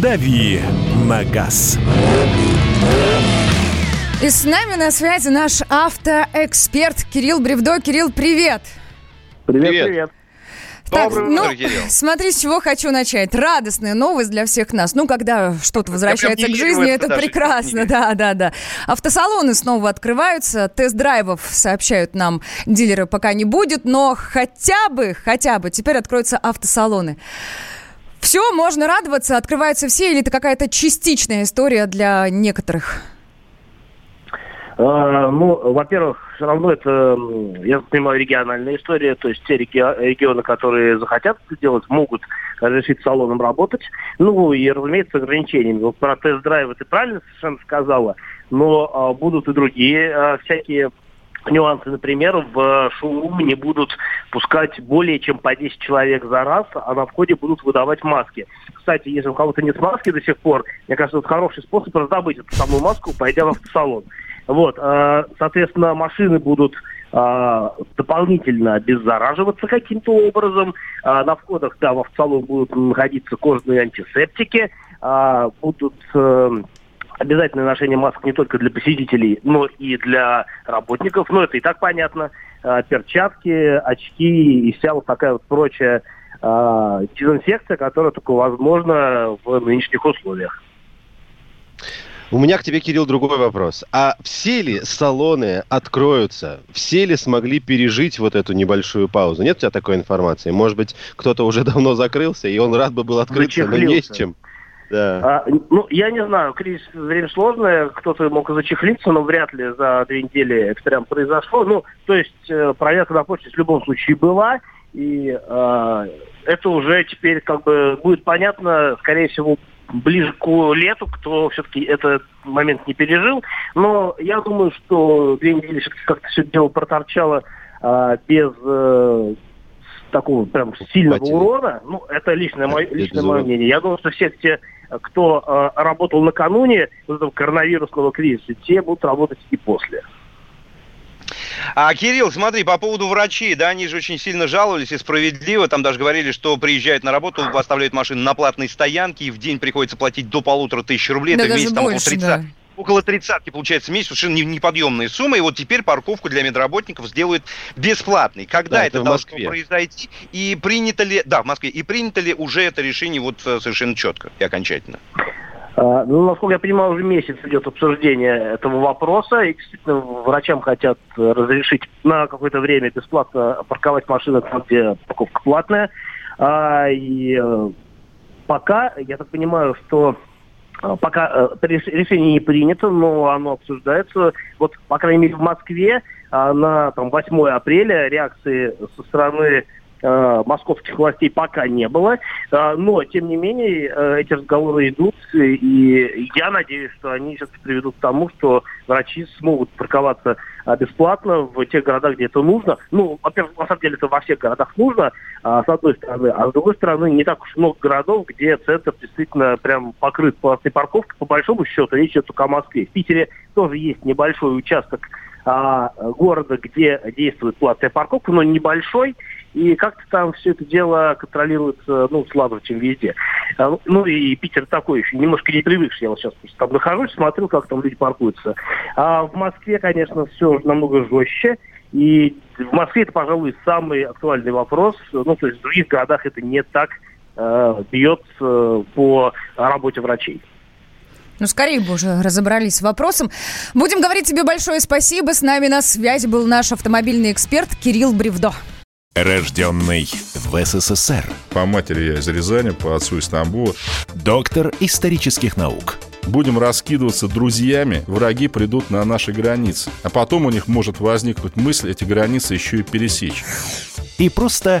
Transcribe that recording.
«Дави на газ». И с нами на связи наш автоэксперт Кирилл Бревдо. Кирилл, привет! Привет, привет! привет. Так, Доброе ну, утро, смотри, с чего хочу начать. Радостная новость для всех нас. Ну, когда что-то возвращается к жизни, это прекрасно. Да, да, да. Автосалоны снова открываются. Тест-драйвов, сообщают нам дилеры, пока не будет. Но хотя бы, хотя бы теперь откроются автосалоны. Все, можно радоваться, открываются все, или это какая-то частичная история для некоторых? А, ну, во-первых, все равно это, я понимаю, региональная история, то есть те регионы, которые захотят это делать, могут разрешить салонам работать. Ну, и, разумеется, с ограничениями. Вот про тест-драйв ты правильно совершенно сказала, но а, будут и другие а, всякие нюансы. Например, в шоурум не будут пускать более чем по 10 человек за раз, а на входе будут выдавать маски. Кстати, если у кого-то нет маски до сих пор, мне кажется, это хороший способ раздобыть эту самую маску, пойдя в автосалон. Вот, э, соответственно, машины будут э, дополнительно обеззараживаться каким-то образом. Э, на входах, да, в автосалон будут находиться кожные антисептики, будут обязательное ношение масок не только для посетителей, но и для работников. Но это и так понятно. Перчатки, очки и вся вот такая вот прочая дезинфекция, которая только возможна в нынешних условиях. У меня к тебе, Кирилл, другой вопрос. А все ли салоны откроются? Все ли смогли пережить вот эту небольшую паузу? Нет у тебя такой информации? Может быть, кто-то уже давно закрылся, и он рад бы был открыться, но не с чем. Да. А, ну, я не знаю, кризис время сложное, кто-то мог зачехлиться, но вряд ли за две недели это прям произошло. Ну, то есть э, проверка на почте в любом случае была, и э, это уже теперь как бы будет понятно, скорее всего, ближе к лету, кто все-таки этот момент не пережил. Но я думаю, что две недели все-таки как-то все дело проторчало а, без а, такого прям сильного Хватит. урона. Ну, это личное, мое, личное мое мнение. Я думаю, что все те, кто а, работал накануне этого коронавирусного кризиса, те будут работать и после. А, Кирилл, смотри, по поводу врачей, да, они же очень сильно жаловались и справедливо, там даже говорили, что приезжают на работу, оставляют машину на платной стоянке, и в день приходится платить до полутора тысяч рублей, да, это вместе там больше, 30, да около тридцатки получается в месяц, совершенно неподъемные суммы, и вот теперь парковку для медработников сделают бесплатной. Когда да, это, это должно произойти? И принято ли, да, в Москве, и принято ли уже это решение вот э, совершенно четко и окончательно? А, ну, насколько я понимаю, уже месяц идет обсуждение этого вопроса, и действительно врачам хотят разрешить на какое-то время бесплатно парковать машины там, где парковка платная. А, и э, пока, я так понимаю, что пока э, решение не принято, но оно обсуждается. Вот, по крайней мере, в Москве на там, 8 апреля реакции со стороны э, московских властей пока не было. Э, но, тем не менее, э, эти разговоры идут, и я надеюсь, что они сейчас приведут к тому, что врачи смогут парковаться бесплатно в тех городах, где это нужно. Ну, во-первых, на самом деле это во всех городах нужно, э, с одной стороны. А с другой стороны, не так уж много городов, где центр действительно прям покрыт платной парковкой. По большому счету, речь идет только о Москве. В Питере тоже есть небольшой участок а, города, где действует платная парковка, но небольшой, и как-то там все это дело контролируется, ну, слабо, чем везде. А, ну, и Питер такой еще, немножко не привыкший, я вот сейчас просто там нахожусь, смотрю, как там люди паркуются. А в Москве, конечно, все намного жестче, и в Москве это, пожалуй, самый актуальный вопрос, ну, то есть в других городах это не так э, бьет э, по работе врачей. Ну, скорее бы уже разобрались с вопросом. Будем говорить тебе большое спасибо. С нами на связи был наш автомобильный эксперт Кирилл Бревдо. Рожденный в СССР. По матери я из Рязани, по отцу из Тамбова. Доктор исторических наук. Будем раскидываться друзьями, враги придут на наши границы. А потом у них может возникнуть мысль эти границы еще и пересечь. И просто